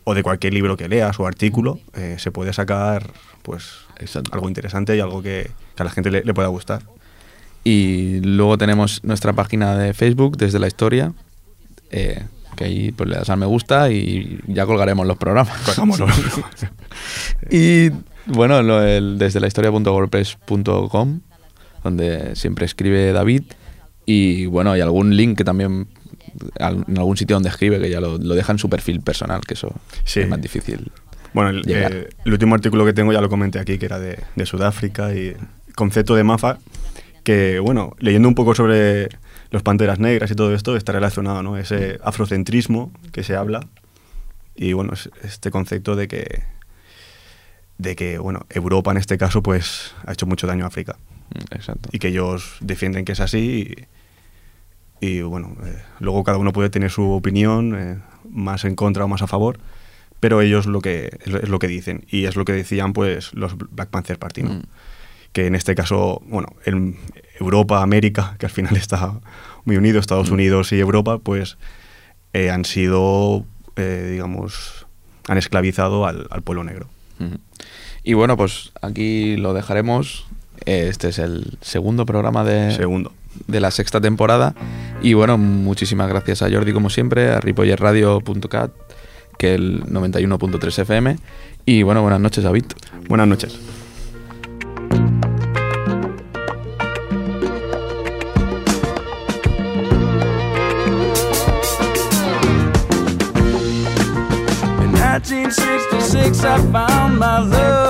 o de cualquier libro que leas o artículo, eh, se puede sacar pues Exacto. algo interesante y algo que, que a la gente le- le pueda gustar. Y luego tenemos nuestra página de Facebook, desde la historia, eh, que ahí pues, le das al me gusta y ya colgaremos los programas. (laughs) Colgámoslo. (laughs) y bueno, lo- el- desde la historia.wordpress.com, donde siempre escribe David. Y bueno, hay algún link que también, al- en algún sitio donde escribe, que ya lo, lo deja en su perfil personal, que eso Sí. es más difícil. Bueno, el, eh, el último artículo que tengo ya lo comenté aquí, que era de, de Sudáfrica y concepto de MAFA, que bueno, leyendo un poco sobre los panteras negras y todo esto, está relacionado, ¿no? Ese afrocentrismo que se habla y bueno, es- este concepto de que de que bueno, Europa en este caso pues ha hecho mucho daño a África Mm, Exacto. y que ellos defienden que es así y, y, bueno, eh, luego cada uno puede tener su opinión, eh, más en contra o más a favor, pero ellos lo que es, lo- que dicen y es lo que decían pues los Black Panther Party, ¿no? Mm. que en este caso, bueno, en Europa, América, que al final está muy unido, Estados Unidos y Europa, pues eh, han sido, eh, digamos, han esclavizado al, al pueblo negro. Y bueno, pues aquí lo dejaremos. Este es el segundo programa de, Segundo. de la sexta temporada. Y bueno, muchísimas gracias a Jordi, como siempre, a ripollerradio.cat, que es el 91.3 FM. Y bueno, buenas noches, David. Buenas noches. 1966, I found my love.